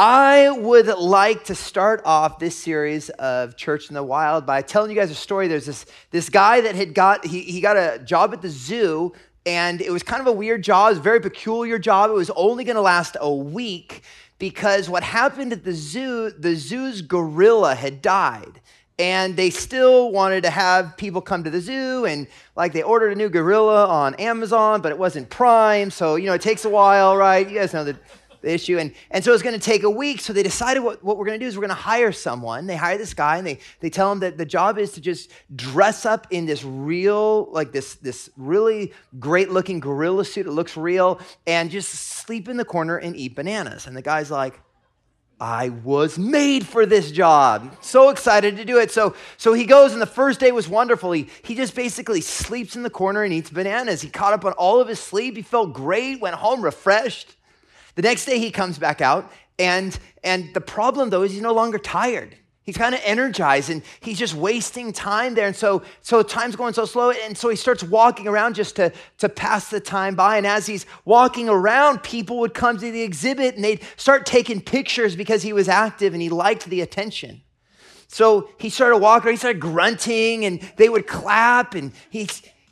I would like to start off this series of Church in the Wild by telling you guys a story. There's this, this guy that had got, he, he got a job at the zoo, and it was kind of a weird job. It was a very peculiar job. It was only going to last a week because what happened at the zoo, the zoo's gorilla had died and they still wanted to have people come to the zoo and like they ordered a new gorilla on amazon but it wasn't prime so you know it takes a while right you guys know the the issue. And, and so it's going to take a week. So they decided what, what we're going to do is we're going to hire someone. They hire this guy and they, they tell him that the job is to just dress up in this real, like this, this really great looking gorilla suit. It looks real and just sleep in the corner and eat bananas. And the guy's like, I was made for this job. So excited to do it. So, so he goes, and the first day was wonderful. He, he just basically sleeps in the corner and eats bananas. He caught up on all of his sleep. He felt great, went home refreshed. The next day he comes back out, and, and the problem though is he's no longer tired. He's kind of energized and he's just wasting time there. And so, so time's going so slow. And so he starts walking around just to, to pass the time by. And as he's walking around, people would come to the exhibit and they'd start taking pictures because he was active and he liked the attention. So he started walking, he started grunting, and they would clap. And he,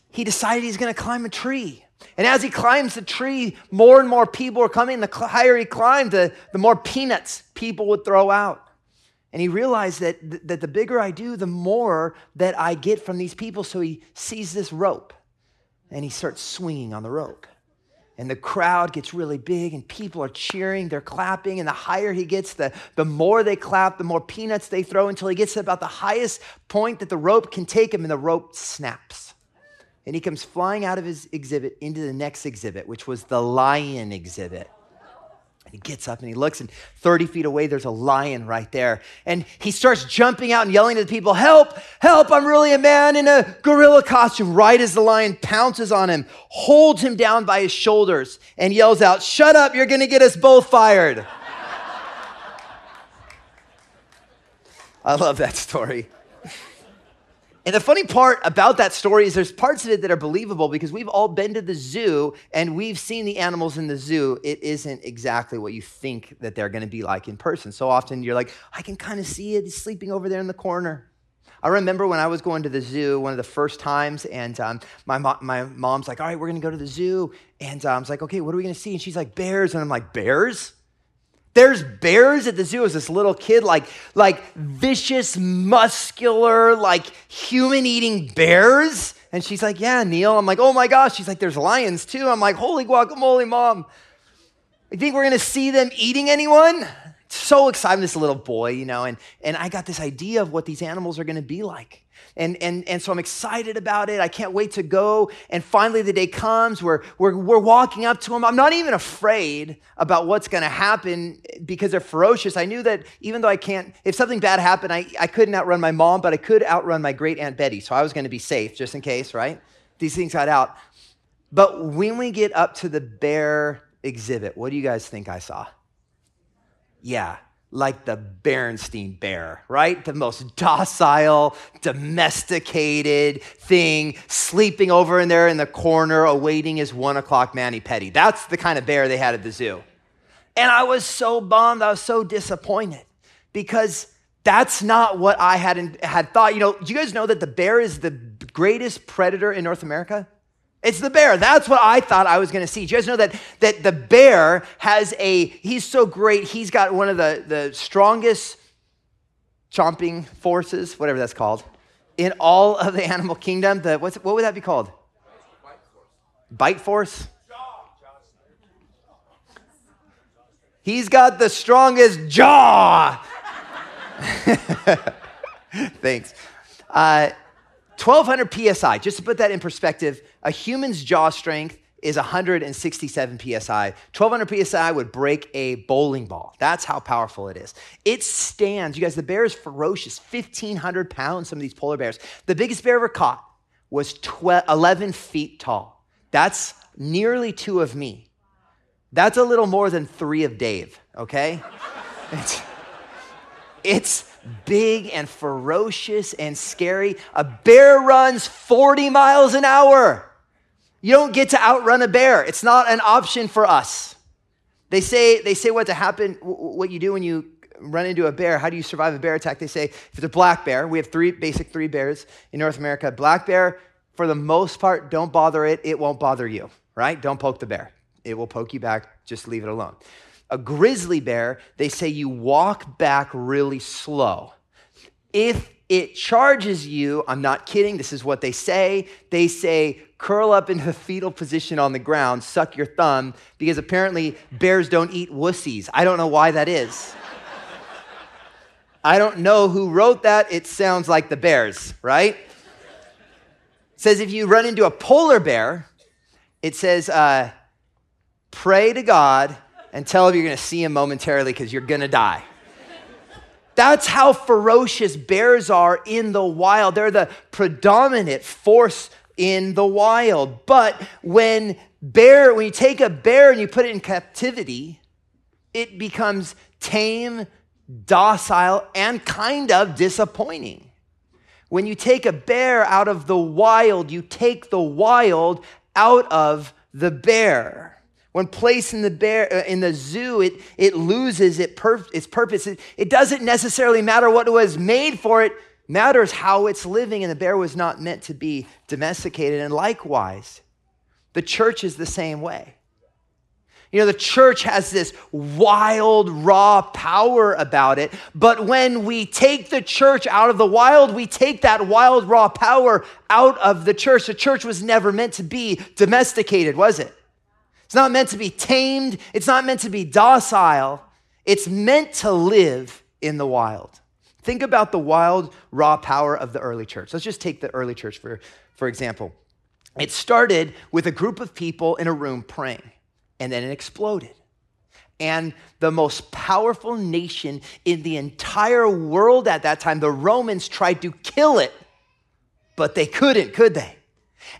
he decided he's going to climb a tree. And as he climbs the tree, more and more people are coming. The higher he climbed, the, the more peanuts people would throw out. And he realized that, that the bigger I do, the more that I get from these people. So he sees this rope and he starts swinging on the rope. And the crowd gets really big, and people are cheering, they're clapping. And the higher he gets, the, the more they clap, the more peanuts they throw until he gets to about the highest point that the rope can take him, and the rope snaps and he comes flying out of his exhibit into the next exhibit, which was the lion exhibit. And he gets up and he looks, and 30 feet away, there's a lion right there. And he starts jumping out and yelling to the people, Help, help, I'm really a man in a gorilla costume. Right as the lion pounces on him, holds him down by his shoulders, and yells out, Shut up, you're gonna get us both fired. I love that story. And the funny part about that story is there's parts of it that are believable because we've all been to the zoo and we've seen the animals in the zoo. It isn't exactly what you think that they're going to be like in person. So often you're like, I can kind of see it. Sleeping over there in the corner. I remember when I was going to the zoo one of the first times, and um, my, mo- my mom's like, All right, we're going to go to the zoo. And uh, I was like, Okay, what are we going to see? And she's like, Bears. And I'm like, Bears? There's bears at the zoo as this little kid, like, like vicious, muscular, like human eating bears. And she's like, Yeah, Neil. I'm like, Oh my gosh. She's like, There's lions too. I'm like, Holy guacamole, mom. I think we're going to see them eating anyone? So excited, this little boy, you know, and, and I got this idea of what these animals are going to be like. And, and, and so I'm excited about it. I can't wait to go. And finally, the day comes where we're, we're walking up to them. I'm not even afraid about what's going to happen because they're ferocious. I knew that even though I can't, if something bad happened, I, I couldn't outrun my mom, but I could outrun my great Aunt Betty. So I was going to be safe just in case, right? These things got out. But when we get up to the bear exhibit, what do you guys think I saw? Yeah, like the Berenstein bear, right? The most docile, domesticated thing, sleeping over in there in the corner, awaiting his one o'clock mani pedi. That's the kind of bear they had at the zoo. And I was so bummed. I was so disappointed because that's not what I had, had thought. You know, do you guys know that the bear is the greatest predator in North America? It's the bear. That's what I thought I was going to see. Do you guys know that, that the bear has a, he's so great, he's got one of the, the strongest chomping forces, whatever that's called, in all of the animal kingdom. The, what's, what would that be called? Bite force? He's got the strongest jaw. Thanks. Uh, 1200 psi, just to put that in perspective, a human's jaw strength is 167 psi. 1200 psi would break a bowling ball. That's how powerful it is. It stands, you guys, the bear is ferocious, 1,500 pounds, some of these polar bears. The biggest bear ever caught was 12, 11 feet tall. That's nearly two of me. That's a little more than three of Dave, okay? it's, it's big and ferocious and scary. A bear runs 40 miles an hour. You don't get to outrun a bear, it's not an option for us. They say, they say what to happen, what you do when you run into a bear. How do you survive a bear attack? They say if it's a black bear, we have three basic three bears in North America. Black bear, for the most part, don't bother it. It won't bother you, right? Don't poke the bear. It will poke you back. Just leave it alone. A grizzly bear, they say you walk back really slow. If it charges you, I'm not kidding, this is what they say. They say curl up into the fetal position on the ground, suck your thumb, because apparently bears don't eat wussies. I don't know why that is. I don't know who wrote that. It sounds like the bears, right? It says if you run into a polar bear, it says, uh, pray to God and tell him you're going to see him momentarily because you're going to die. That's how ferocious bears are in the wild. They're the predominant force in the wild. But when bear, when you take a bear and you put it in captivity, it becomes tame, docile, and kind of disappointing. When you take a bear out of the wild, you take the wild out of the bear. When placed in the, bear, uh, in the zoo, it, it loses it perf- its purpose. It, it doesn't necessarily matter what it was made for, it matters how it's living, and the bear was not meant to be domesticated. And likewise, the church is the same way. You know, the church has this wild, raw power about it. But when we take the church out of the wild, we take that wild, raw power out of the church. The church was never meant to be domesticated, was it? It's not meant to be tamed, it's not meant to be docile. It's meant to live in the wild. Think about the wild, raw power of the early church. Let's just take the early church for, for example. It started with a group of people in a room praying, and then it exploded. And the most powerful nation in the entire world at that time, the Romans tried to kill it, but they couldn't, could they?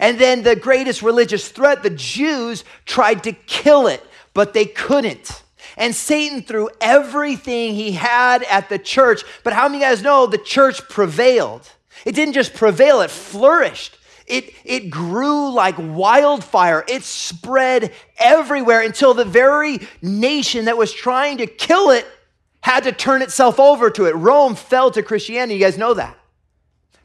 And then the greatest religious threat, the Jews tried to kill it, but they couldn't. And Satan threw everything he had at the church. But how many guys know the church prevailed? It didn't just prevail, it flourished. It, it grew like wildfire. It spread everywhere until the very nation that was trying to kill it had to turn itself over to it. Rome fell to Christianity. You guys know that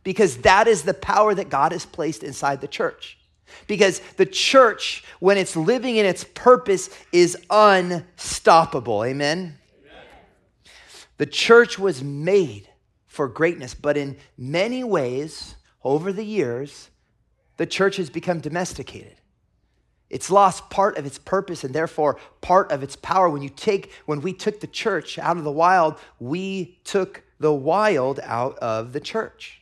because that is the power that God has placed inside the church. Because the church, when it's living in its purpose, is unstoppable. Amen? Amen? The church was made for greatness, but in many ways, over the years, the church has become domesticated. It's lost part of its purpose and therefore part of its power. When you take, when we took the church out of the wild, we took the wild out of the church.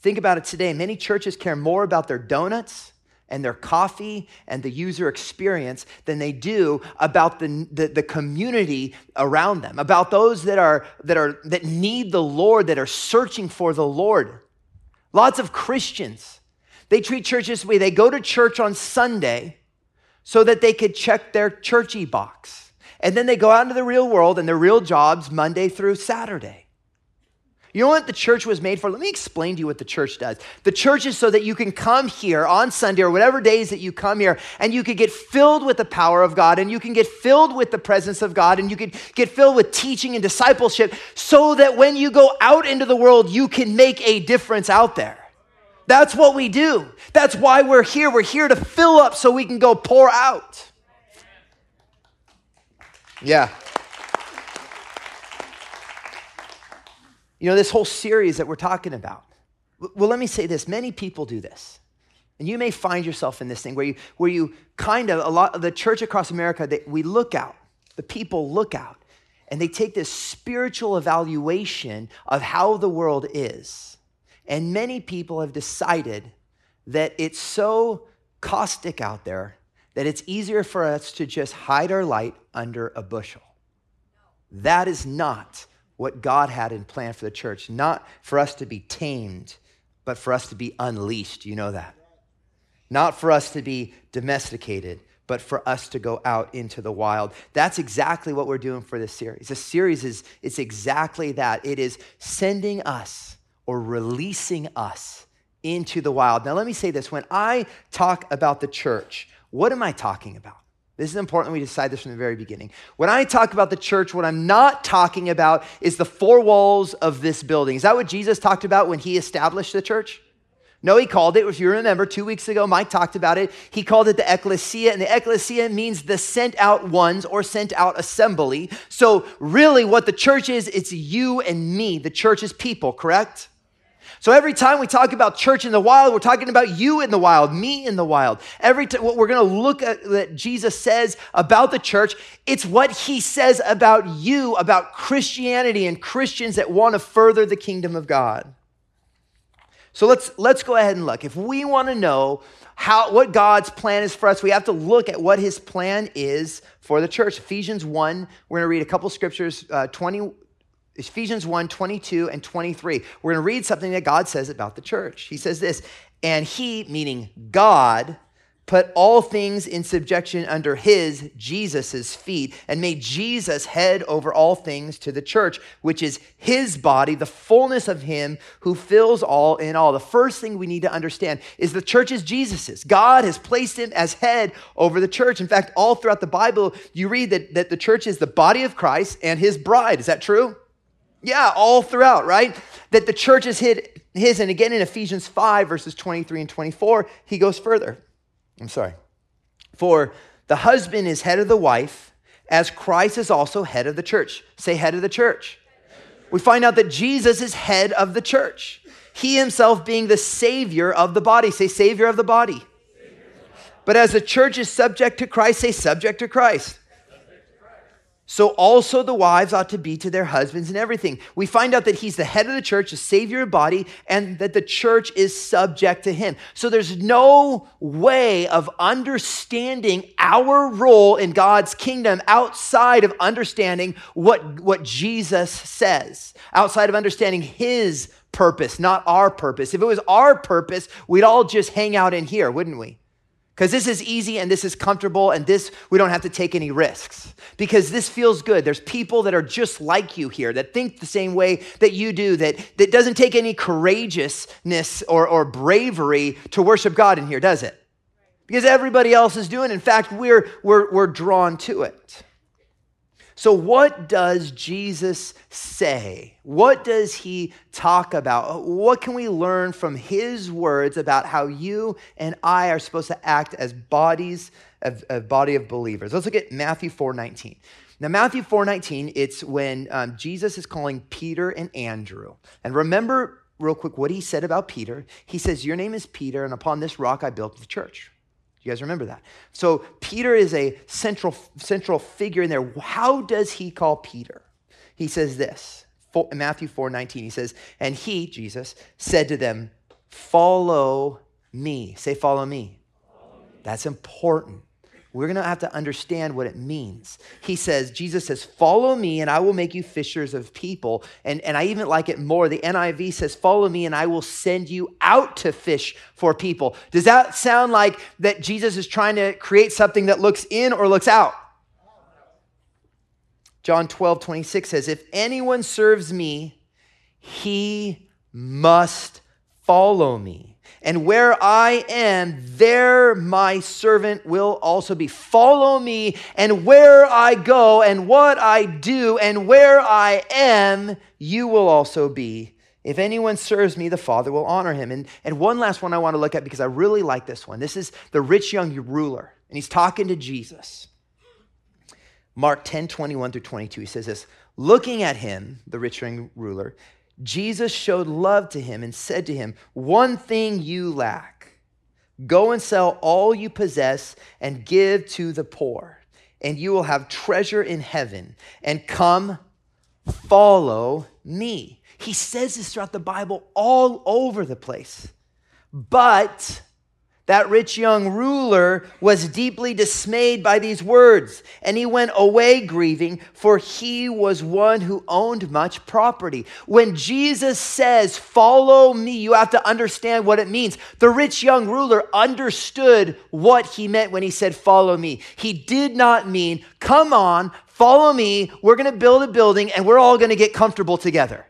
Think about it today. Many churches care more about their donuts and their coffee and the user experience than they do about the, the, the, community around them, about those that, are, that, are, that need the Lord, that are searching for the Lord. Lots of Christians, they treat church this way. They go to church on Sunday so that they could check their churchy box. And then they go out into the real world and their real jobs Monday through Saturday. You know what the church was made for? Let me explain to you what the church does. The church is so that you can come here on Sunday or whatever days that you come here and you could get filled with the power of God and you can get filled with the presence of God and you can get filled with teaching and discipleship so that when you go out into the world, you can make a difference out there. That's what we do. That's why we're here. We're here to fill up so we can go pour out. Yeah. You know, this whole series that we're talking about. Well, let me say this many people do this. And you may find yourself in this thing where you, where you kind of, a lot of the church across America, they, we look out, the people look out, and they take this spiritual evaluation of how the world is. And many people have decided that it's so caustic out there that it's easier for us to just hide our light under a bushel. That is not what God had in plan for the church, not for us to be tamed, but for us to be unleashed. You know that. Not for us to be domesticated, but for us to go out into the wild. That's exactly what we're doing for this series. The series is it's exactly that. It is sending us or releasing us into the wild. Now let me say this, when I talk about the church, what am I talking about? This is important we decide this from the very beginning. When I talk about the church, what I'm not talking about is the four walls of this building. Is that what Jesus talked about when he established the church? No, he called it, if you remember, two weeks ago, Mike talked about it. He called it the ecclesia, and the ecclesia means the sent out ones or sent out assembly. So, really, what the church is, it's you and me. The church is people, correct? So every time we talk about church in the wild, we're talking about you in the wild, me in the wild. Every time what we're going to look at that Jesus says about the church, it's what he says about you, about Christianity and Christians that want to further the kingdom of God. So let's let's go ahead and look. If we want to know how what God's plan is for us, we have to look at what his plan is for the church. Ephesians 1, we're going to read a couple scriptures uh, 20 Ephesians 1 22 and 23. We're going to read something that God says about the church. He says this, and he, meaning God, put all things in subjection under his, Jesus's feet, and made Jesus head over all things to the church, which is his body, the fullness of him who fills all in all. The first thing we need to understand is the church is Jesus's. God has placed him as head over the church. In fact, all throughout the Bible, you read that, that the church is the body of Christ and his bride. Is that true? Yeah, all throughout, right? That the church is hit his. And again in Ephesians 5, verses 23 and 24, he goes further. I'm sorry. For the husband is head of the wife, as Christ is also head of the church. Say, head of the church. We find out that Jesus is head of the church. He himself being the savior of the body. Say, savior of the body. But as the church is subject to Christ, say, subject to Christ. So also the wives ought to be to their husbands and everything. We find out that he's the head of the church, the savior of body, and that the church is subject to him. So there's no way of understanding our role in God's kingdom outside of understanding what, what Jesus says, outside of understanding his purpose, not our purpose. If it was our purpose, we'd all just hang out in here, wouldn't we? Because this is easy and this is comfortable and this, we don't have to take any risks. Because this feels good. There's people that are just like you here, that think the same way that you do, that, that doesn't take any courageousness or, or bravery to worship God in here, does it? Because everybody else is doing it. In fact, we're, we're, we're drawn to it. So, what does Jesus say? What does he talk about? What can we learn from his words about how you and I are supposed to act as bodies, of, a body of believers? Let's look at Matthew 4 19. Now, Matthew 4 19, it's when um, Jesus is calling Peter and Andrew. And remember, real quick, what he said about Peter. He says, Your name is Peter, and upon this rock I built the church. You guys remember that? So Peter is a central, central figure in there. How does he call Peter? He says this, Matthew 4 19. He says, And he, Jesus, said to them, Follow me. Say, Follow me. Follow me. That's important. We're going to have to understand what it means. He says, Jesus says, Follow me and I will make you fishers of people. And, and I even like it more. The NIV says, Follow me and I will send you out to fish for people. Does that sound like that Jesus is trying to create something that looks in or looks out? John 12, 26 says, If anyone serves me, he must follow me. And where I am, there my servant will also be. Follow me, and where I go, and what I do, and where I am, you will also be. If anyone serves me, the Father will honor him. And, and one last one I want to look at because I really like this one. This is the rich young ruler, and he's talking to Jesus. Mark 10 21 through 22, he says this Looking at him, the rich young ruler, Jesus showed love to him and said to him, One thing you lack. Go and sell all you possess and give to the poor, and you will have treasure in heaven. And come, follow me. He says this throughout the Bible all over the place. But that rich young ruler was deeply dismayed by these words, and he went away grieving, for he was one who owned much property. When Jesus says, Follow me, you have to understand what it means. The rich young ruler understood what he meant when he said, Follow me. He did not mean, Come on, follow me, we're gonna build a building, and we're all gonna get comfortable together.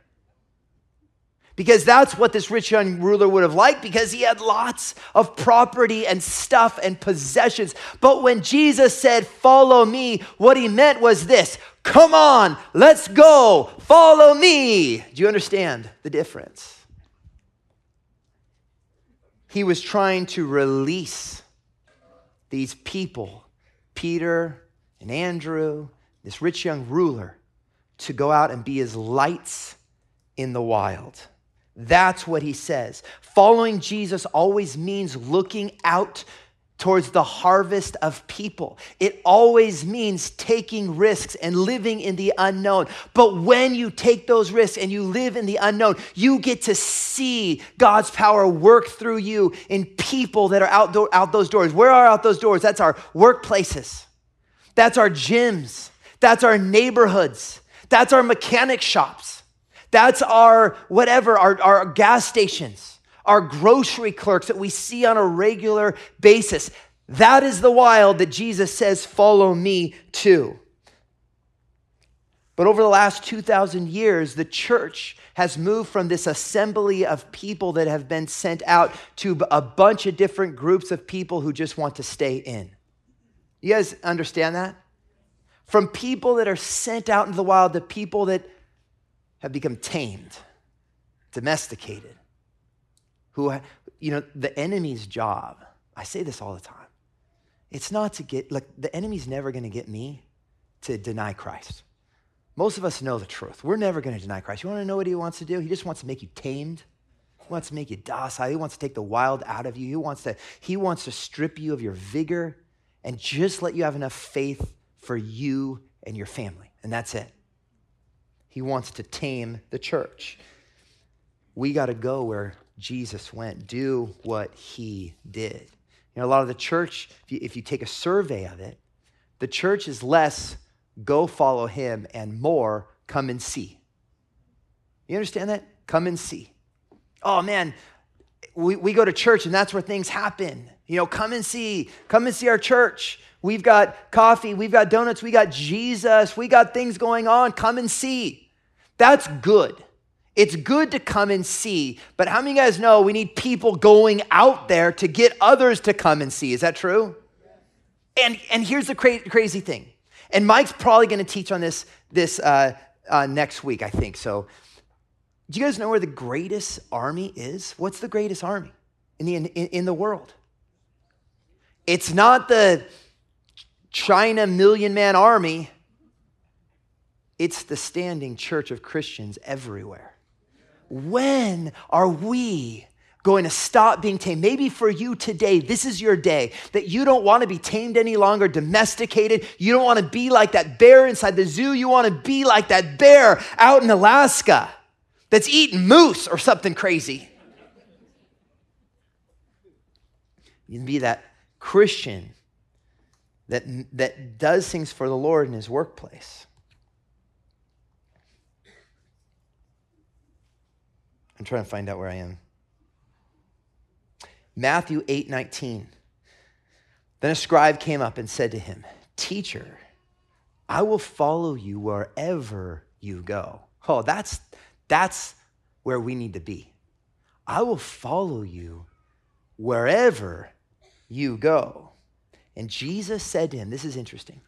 Because that's what this rich young ruler would have liked because he had lots of property and stuff and possessions. But when Jesus said, Follow me, what he meant was this Come on, let's go, follow me. Do you understand the difference? He was trying to release these people, Peter and Andrew, this rich young ruler, to go out and be his lights in the wild. That's what he says. Following Jesus always means looking out towards the harvest of people. It always means taking risks and living in the unknown. But when you take those risks and you live in the unknown, you get to see God's power work through you in people that are out, out those doors. Where are out those doors? That's our workplaces. That's our gyms. That's our neighborhoods. That's our mechanic shops. That's our whatever, our, our gas stations, our grocery clerks that we see on a regular basis. That is the wild that Jesus says, Follow me to. But over the last 2,000 years, the church has moved from this assembly of people that have been sent out to a bunch of different groups of people who just want to stay in. You guys understand that? From people that are sent out into the wild to people that have become tamed, domesticated, who, you know, the enemy's job, I say this all the time, it's not to get, like, the enemy's never going to get me to deny Christ. Most of us know the truth. We're never going to deny Christ. You want to know what he wants to do? He just wants to make you tamed. He wants to make you docile. He wants to take the wild out of you. He wants to, he wants to strip you of your vigor and just let you have enough faith for you and your family. And that's it. He wants to tame the church. We got to go where Jesus went, do what he did. You know, a lot of the church, if you, if you take a survey of it, the church is less go follow him and more come and see. You understand that? Come and see. Oh man, we, we go to church and that's where things happen. You know, come and see, come and see our church. We've got coffee, we've got donuts, we got Jesus, we got things going on. Come and see. That's good. It's good to come and see, but how many of you guys know we need people going out there to get others to come and see? Is that true? And, and here's the cra- crazy thing. And Mike's probably going to teach on this, this uh, uh, next week, I think. So, do you guys know where the greatest army is? What's the greatest army in the, in, in the world? It's not the China million man army. It's the standing church of Christians everywhere. When are we going to stop being tamed? Maybe for you today, this is your day that you don't want to be tamed any longer, domesticated. You don't want to be like that bear inside the zoo. You want to be like that bear out in Alaska that's eating moose or something crazy. You can be that Christian that, that does things for the Lord in his workplace. I'm trying to find out where I am. Matthew 8 19. Then a scribe came up and said to him, Teacher, I will follow you wherever you go. Oh, that's, that's where we need to be. I will follow you wherever you go. And Jesus said to him, This is interesting.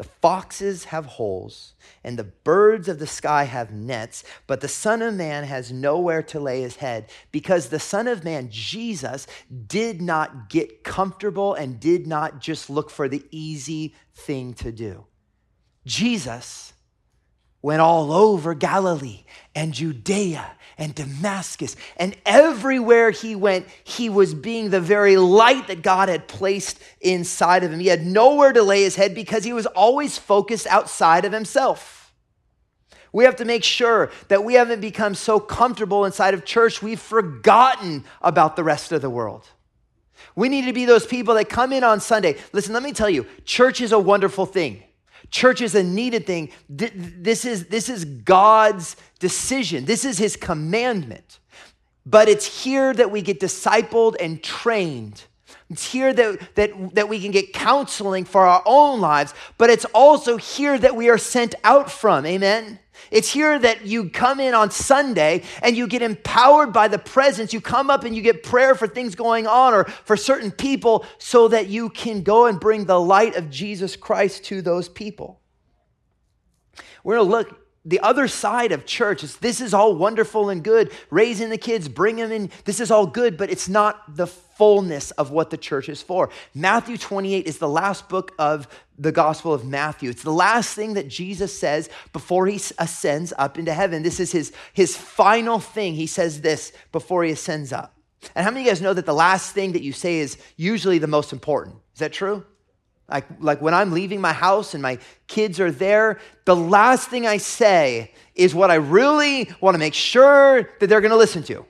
The foxes have holes, and the birds of the sky have nets, but the Son of Man has nowhere to lay his head because the Son of Man, Jesus, did not get comfortable and did not just look for the easy thing to do. Jesus went all over Galilee and Judea and Damascus. And everywhere he went, he was being the very light that God had placed inside of him. He had nowhere to lay his head because he was always focused outside of himself. We have to make sure that we haven't become so comfortable inside of church, we've forgotten about the rest of the world. We need to be those people that come in on Sunday. Listen, let me tell you, church is a wonderful thing. Church is a needed thing. This is, this is God's decision, this is His commandment. But it's here that we get discipled and trained It's here that, that, that we can get counseling for our own lives, but it's also here that we are sent out from. Amen? It's here that you come in on Sunday and you get empowered by the presence. You come up and you get prayer for things going on or for certain people so that you can go and bring the light of Jesus Christ to those people. We're going to look the other side of church is this is all wonderful and good raising the kids bring them in this is all good but it's not the fullness of what the church is for. Matthew 28 is the last book of the gospel of matthew. It's the last thing that jesus says before he ascends up into heaven. This is his his final thing. He says this before he ascends up. And how many of you guys know that the last thing that you say is usually the most important? Is that true like, like when I'm leaving my house and my kids are there, the last thing I say is what I really want to make sure that they're going to listen to.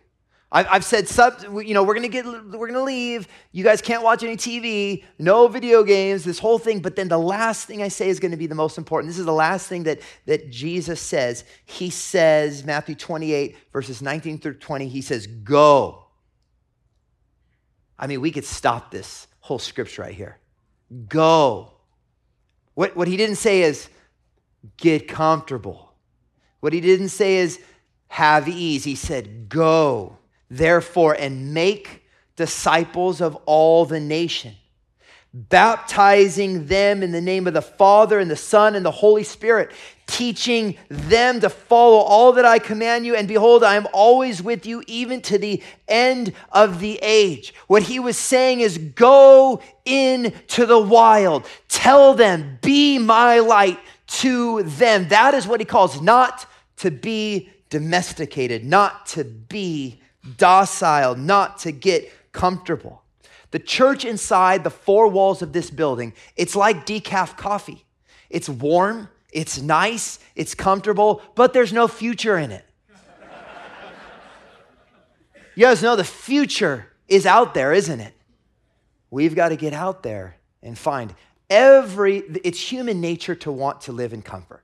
I've said, sub, you know, we're gonna get, we're gonna leave. You guys can't watch any TV, no video games, this whole thing. But then the last thing I say is going to be the most important. This is the last thing that that Jesus says. He says, Matthew 28 verses 19 through 20. He says, "Go." I mean, we could stop this whole scripture right here. Go. What, what he didn't say is get comfortable. What he didn't say is have ease. He said, Go, therefore, and make disciples of all the nation baptizing them in the name of the Father and the Son and the Holy Spirit, teaching them to follow all that I command you. And behold, I am always with you, even to the end of the age. What he was saying is go into the wild, tell them, be my light to them. That is what he calls not to be domesticated, not to be docile, not to get comfortable. The church inside the four walls of this building, it's like decaf coffee. It's warm, it's nice, it's comfortable, but there's no future in it. you guys know the future is out there, isn't it? We've got to get out there and find every, it's human nature to want to live in comfort.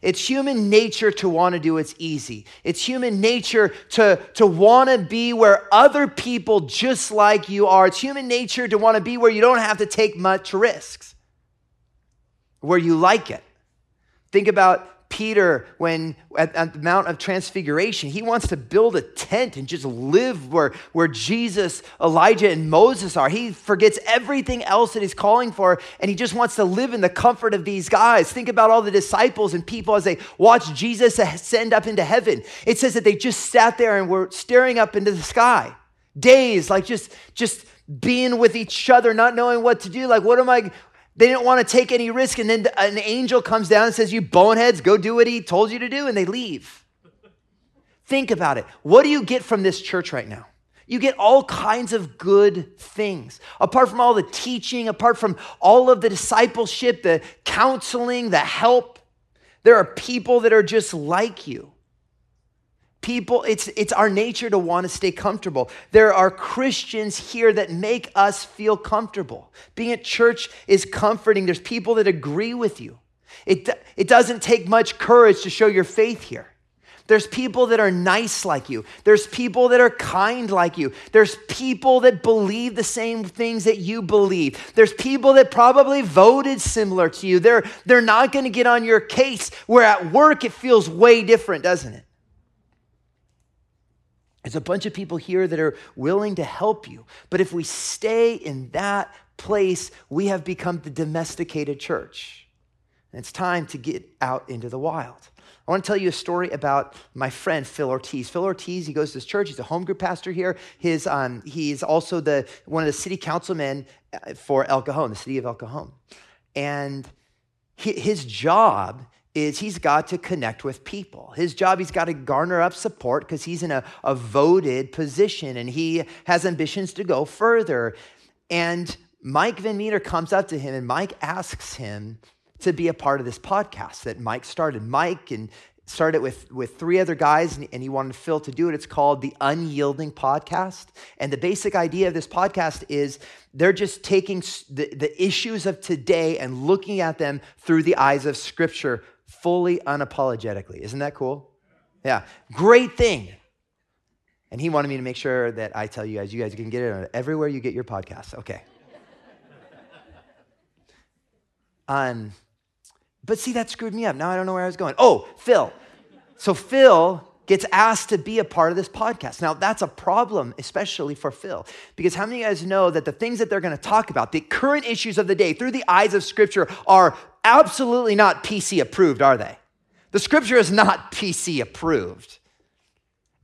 It's human nature to want to do what's easy. It's human nature to, to want to be where other people just like you are. It's human nature to want to be where you don't have to take much risks, where you like it. Think about Peter, when at, at, the Mount of Transfiguration, he wants to build a tent and just live where, where Jesus, Elijah, and Moses are. He forgets everything else that he's calling for, and he just wants to live in the comfort of these guys. Think about all the disciples and people as they watch Jesus ascend up into heaven. It says that they just sat there and were staring up into the sky. Days, like just, just being with each other, not knowing what to do. Like, what am I, they didn't want to take any risk. And then an angel comes down and says, You boneheads, go do what he told you to do. And they leave. Think about it. What do you get from this church right now? You get all kinds of good things. Apart from all the teaching, apart from all of the discipleship, the counseling, the help, there are people that are just like you people it's it's our nature to want to stay comfortable there are christians here that make us feel comfortable being at church is comforting there's people that agree with you it, it doesn't take much courage to show your faith here there's people that are nice like you. There's people that are kind like you. There's people that believe the same things that you believe. There's people that probably voted similar to you. They're, they're not going to get on your case, where at work it feels way different, doesn't it? There's a bunch of people here that are willing to help you. But if we stay in that place, we have become the domesticated church. And it's time to get out into the wild. I want to tell you a story about my friend Phil Ortiz. Phil Ortiz, he goes to this church. He's a home group pastor here. His, um, he's also the one of the city councilmen uh, for El Cajon, the city of El Cajon. And his job is he's got to connect with people. His job, he's got to garner up support because he's in a, a voted position and he has ambitions to go further. And Mike Van Meter comes up to him and Mike asks him to be a part of this podcast that Mike started. Mike and started with, with three other guys and, and he wanted Phil to do it. It's called the Unyielding Podcast. And the basic idea of this podcast is they're just taking the, the issues of today and looking at them through the eyes of Scripture fully unapologetically. Isn't that cool? Yeah, great thing. And he wanted me to make sure that I tell you guys, you guys can get it everywhere you get your podcasts. Okay. um, but see, that screwed me up. Now I don't know where I was going. Oh, Phil. So Phil gets asked to be a part of this podcast. Now, that's a problem, especially for Phil, because how many of you guys know that the things that they're going to talk about, the current issues of the day through the eyes of Scripture, are absolutely not PC approved, are they? The Scripture is not PC approved.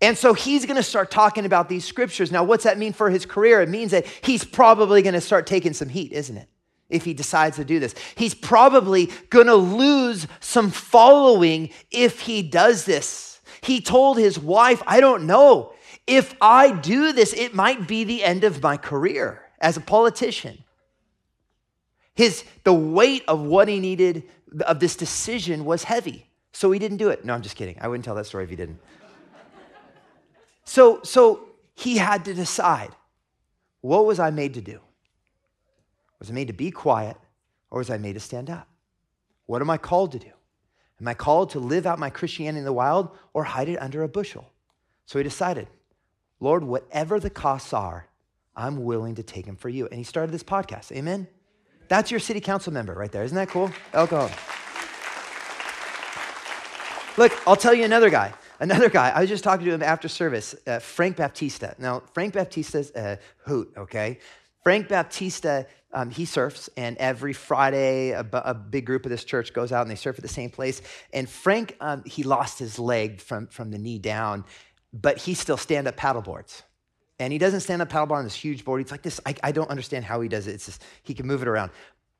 And so he's going to start talking about these scriptures. Now, what's that mean for his career? It means that he's probably going to start taking some heat, isn't it? If he decides to do this, he's probably going to lose some following if he does this. He told his wife, I don't know. If I do this, it might be the end of my career as a politician. His, the weight of what he needed, of this decision, was heavy. So he didn't do it. No, I'm just kidding. I wouldn't tell that story if he didn't. So, so he had to decide what was I made to do? Was I made to be quiet or was I made to stand up? What am I called to do? Am I called to live out my Christianity in the wild or hide it under a bushel? So he decided, Lord, whatever the costs are, I'm willing to take them for you. And he started this podcast. Amen? That's your city council member right there. Isn't that cool? Alcohol. Look, I'll tell you another guy. Another guy, I was just talking to him after service, uh, Frank Baptista. Now, Frank Baptista's a hoot, okay? Frank Baptista um, he surfs, and every Friday, a, big group of this church goes out and they surf at the same place. And Frank, um, he lost his leg from, from the knee down, but he still stand up paddleboards. And he doesn't stand up paddleboard on this huge board. He's like this. I, I don't understand how he does it. It's just, he can move it around.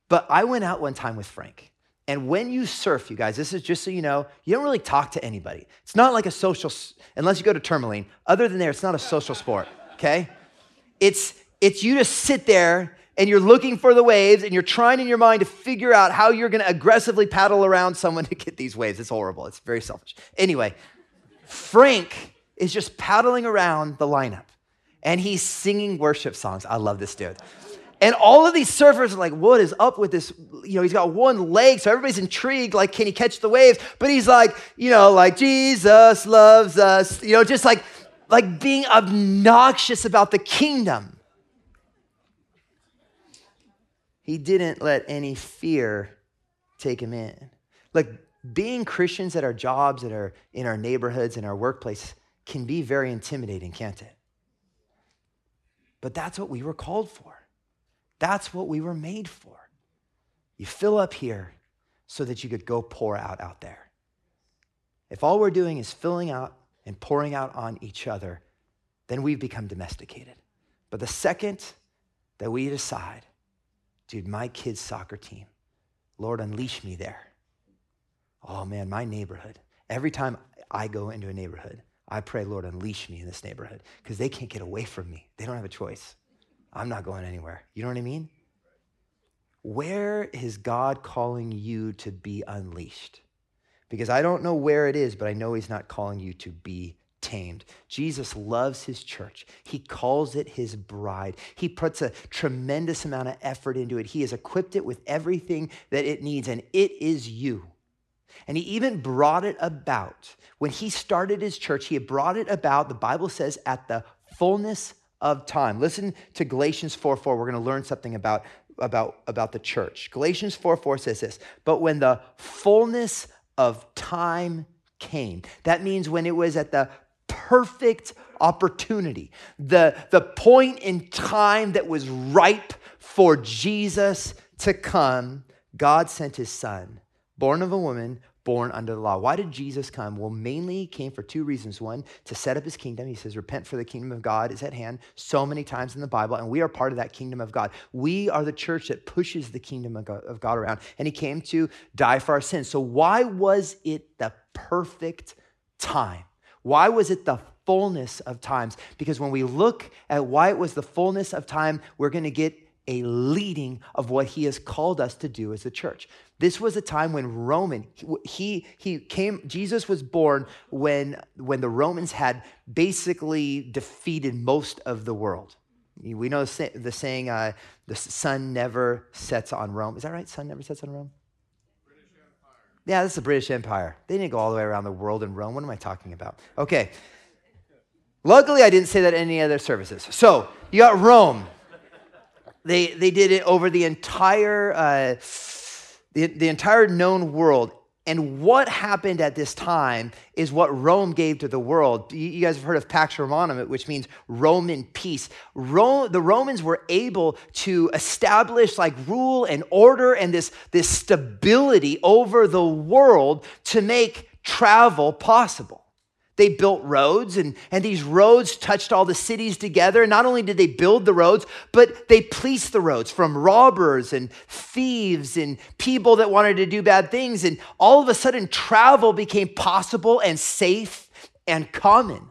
But I went out one time with Frank. And when you surf, you guys, this is just so you know, you don't really talk to anybody. It's not like a social, unless you go to Tourmaline. Other than there, it's not a social sport, okay? It's, it's you just sit there and you're looking for the waves and you're trying in your mind to figure out how you're going to aggressively paddle around someone to get these waves. It's horrible. It's very selfish. Anyway, Frank is just paddling around the lineup and he's singing worship songs. I love this dude. And all of these surfers are like, what is up with this? You know, he's got one leg, so everybody's intrigued, like, can he catch the waves? But he's like, you know, like, Jesus loves us, you know, just like, like being obnoxious about the kingdom. He didn't let any fear take him in. Like being Christians at our jobs, at our, in our neighborhoods, in our workplace can be very intimidating, can't it? But that's what we were called for. That's what we were made for. You fill up here so that you could go pour out out there. If all we're doing is filling out and pouring out on each other, then we've become domesticated. But the second that we decide dude, my kid's soccer team, Lord, unleash me there. Oh man, my neighborhood. Every time I go into a neighborhood, I pray, Lord, unleash me in this neighborhood because they can't get away from me. They don't have a choice. I'm not going anywhere. You know what I mean? Where is God calling you to be unleashed? Because I don't know where it is, but I know He's not calling you to be tamed. Jesus loves his church. He calls it his bride. He puts a tremendous amount of effort into it. He has equipped it with everything that it needs, and it is you. And he even brought it about. When he started his church, he brought it about, the Bible says, at the fullness of time. Listen to Galatians 4 4. We're going to learn something about, about, about the church. Galatians 4 4 says this But when the fullness of time came, that means when it was at the perfect opportunity, the, the point in time that was ripe for Jesus to come, God sent his son, born of a woman, born under the law. Why did Jesus come? Well, mainly he came for two reasons. One, to set up his kingdom. He says, Repent for the kingdom of God is at hand so many times in the Bible, and we are part of that kingdom of God. We are the church that pushes the kingdom of God, around, and he came to die for our sins. So, why was it the perfect time? Why was it the fullness of times? Because when we look at why it was the fullness of time, we're going to get a leading of what he has called us to do as a church. This was a time when Roman he he came Jesus was born when when the Romans had basically defeated most of the world. We know the saying uh, the sun never sets on Rome. Is that right? Sun never sets on Rome. Yeah, this is the British Empire. They didn't go all the way around the world in Rome. What am I talking about? Okay. Luckily, I didn't say that in any other services. So you got Rome. They, they did it over the entire, uh, the, the entire known world. And what happened at this time is what Rome gave to the world. You guys have heard of Pax Romanum, which means Roman peace. Rome, the Romans were able to establish like rule and order and this, this stability over the world to make travel possible. They built roads, and, and these roads touched all the cities together. and Not only did they build the roads, but they policed the roads from robbers and thieves and people that wanted to do bad things. And all of a sudden, travel became possible and safe and common.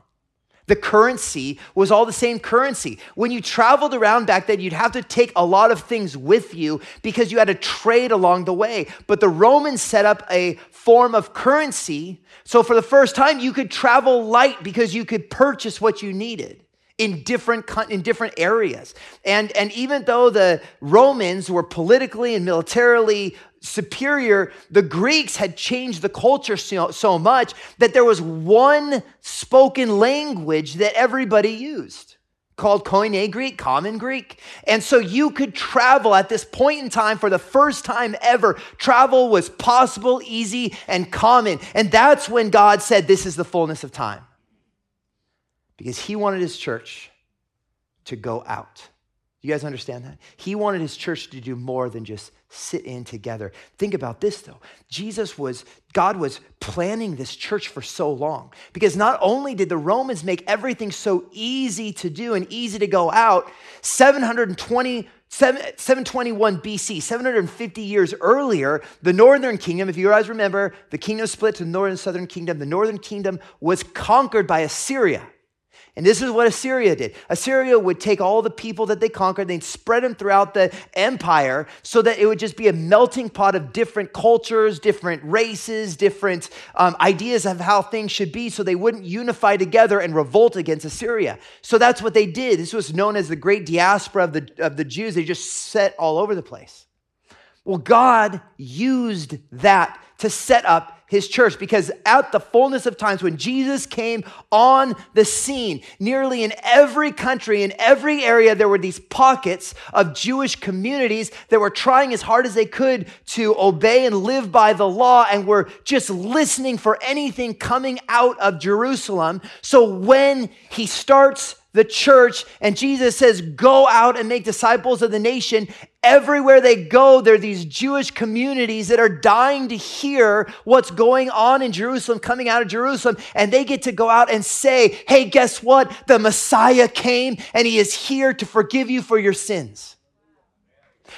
The currency was all the same currency. When you traveled around back then, you'd have to take a lot of things with you because you had to trade along the way. But the Romans set up a form of currency. So for the first time, you could travel light because you could purchase what you needed in different in different areas. And and even though the Romans were politically and militarily superior, the Greeks had changed the culture so, so much that there was one spoken language that everybody used called Koine Greek, Common Greek. And so you could travel at this point in time for the first time ever. Travel was possible, easy, and common. And that's when God said, This is the fullness of time. Because he wanted his church to go out. You guys understand that? He wanted his church to do more than just sit in together. Think about this though. Jesus was, God was planning this church for so long because not only did the Romans make everything so easy to do and easy to go out, 720 721 BC, 750 years earlier, the northern kingdom, if you guys remember, the kingdom split to northern and southern kingdom. The northern kingdom was conquered by Assyria. And this is what Assyria did. Assyria would take all the people that they conquered, they'd spread them throughout the empire so that it would just be a melting pot of different cultures, different races, different um, ideas of how things should be so they wouldn't unify together and revolt against Assyria. So that's what they did. This was known as the great diaspora of the, of the Jews. They just set all over the place. Well, God used that to set up his church because at the fullness of times when Jesus came on the scene, nearly in every country, in every area, there were these pockets of Jewish communities that were trying as hard as they could to obey and live by the law and were just listening for anything coming out of Jerusalem. So when he starts the church, and Jesus says, Go out and make disciples of the nation. Everywhere they go, there are these Jewish communities that are dying to hear what's going on in Jerusalem, coming out of Jerusalem, and they get to go out and say, Hey, guess what? The Messiah came and he is here to forgive you for your sins.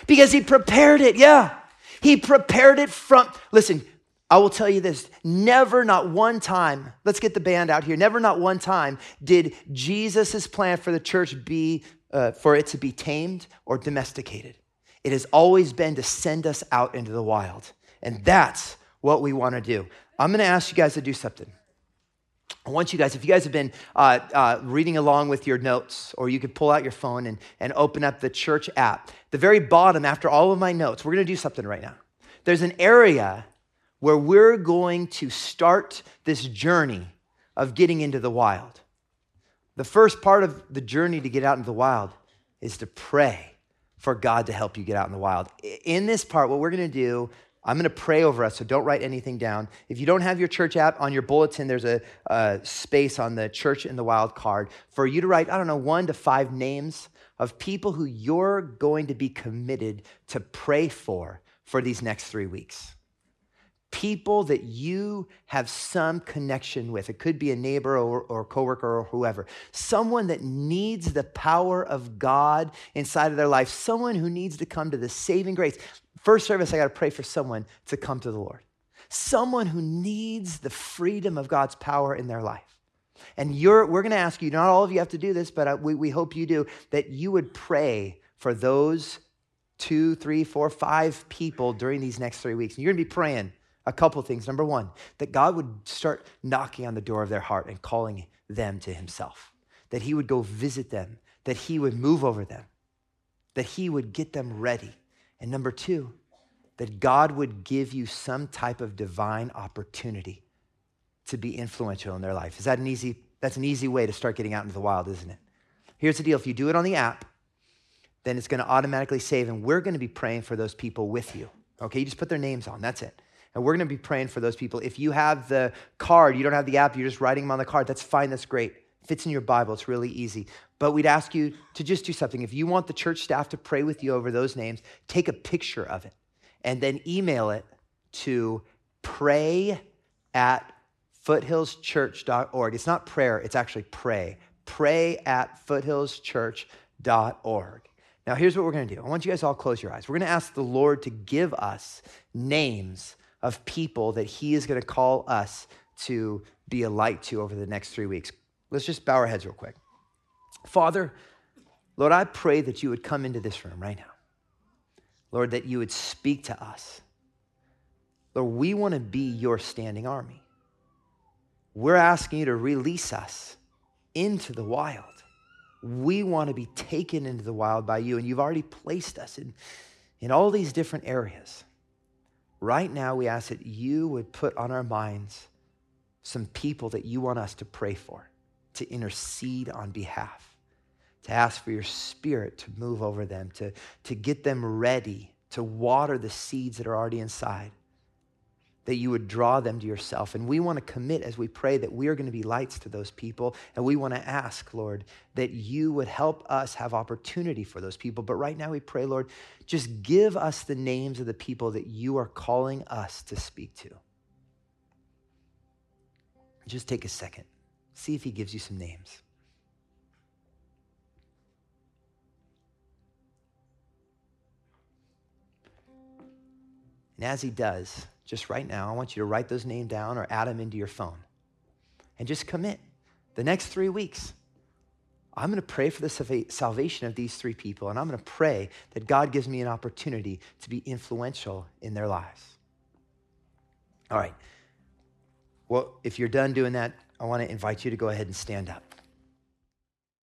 Because he prepared it, yeah. He prepared it from, listen, I will tell you this never, not one time, let's get the band out here, never, not one time did Jesus' plan for the church be uh, for it to be tamed or domesticated. It has always been to send us out into the wild. And that's what we want to do. I'm going to ask you guys to do something. I want you guys, if you guys have been uh, uh, reading along with your notes, or you could pull out your phone and, and open up the church app, the very bottom, after all of my notes, we're going to do something right now. There's an area where we're going to start this journey of getting into the wild. The first part of the journey to get out into the wild is to pray for God to help you get out in the wild. In this part, what we're going to do, I'm going to pray over us, so don't write anything down. If you don't have your church app on your bulletin, there's a, a space on the Church in the Wild card for you to write, I don't know, one to five names of people who you're going to be committed to pray for for these next three weeks people that you have some connection with. It could be a neighbor or, or coworker or whoever. Someone that needs the power of God inside of their life. Someone who needs to come to the saving grace. First service, I got to pray for someone to come to the Lord. Someone who needs the freedom of God's power in their life. And you're, we're going to ask you, not all of you have to do this, but uh, we, we hope you do, that you would pray for those two, three, four, five people during these next three weeks. And you're going to be praying a couple things. Number one, that God would start knocking on the door of their heart and calling them to himself, that he would go visit them, that he would move over them, that he would get them ready. And number two, that God would give you some type of divine opportunity to be influential in their life. Is that an easy, that's an easy way to start getting out into the wild, isn't it? Here's the deal. If you do it on the app, then it's going to automatically save, and we're going to be praying for those people with you Okay, you just put their names on. That's it. And we're going to be praying for those people. If you have the card, you don't have the app, you're just writing them on the card, that's fine, that's great. Fits in your Bible, it's really easy. But we'd ask you to just do something. If you want the church staff to pray with you over those names, take a picture of it and then email it to pray at foothillschurch.org. It's not prayer, it's actually pray. Pray at foothillschurch.org. Now, here's what we're going to do. I want you guys all close your eyes. We're going to ask the Lord to give us names of people that He is going to call us to be a light to over the next three weeks. Let's just bow our heads real quick. Father, Lord, I pray that you would come into this room right now. Lord, that you would speak to us. Lord, we want to be your standing army. We're asking you to release us into the wild. We want to be taken into the wild by you, and you've already placed us in, in all these different areas. Right now, we ask that you would put on our minds some people that you want us to pray for, to intercede on behalf, to ask for your spirit to move over them, to, to get them ready to water the seeds that are already inside that you would draw them to yourself. And we want to commit as we pray that we are going to be lights to those people. And we want to ask, Lord, that you would help us have opportunity for those people. But right now we pray, Lord, just give us the names of the people that you are calling us to speak to. Just take a second, see if he gives you some names. And as he does, just right now, I want you to write those names down or add them into your phone and just commit. The next three weeks, I'm going to pray for the salvation of these three people, and I'm going to pray that God gives me an opportunity to be influential in their lives. All right. Well, if you're done doing that, I want to invite you to go ahead and stand up.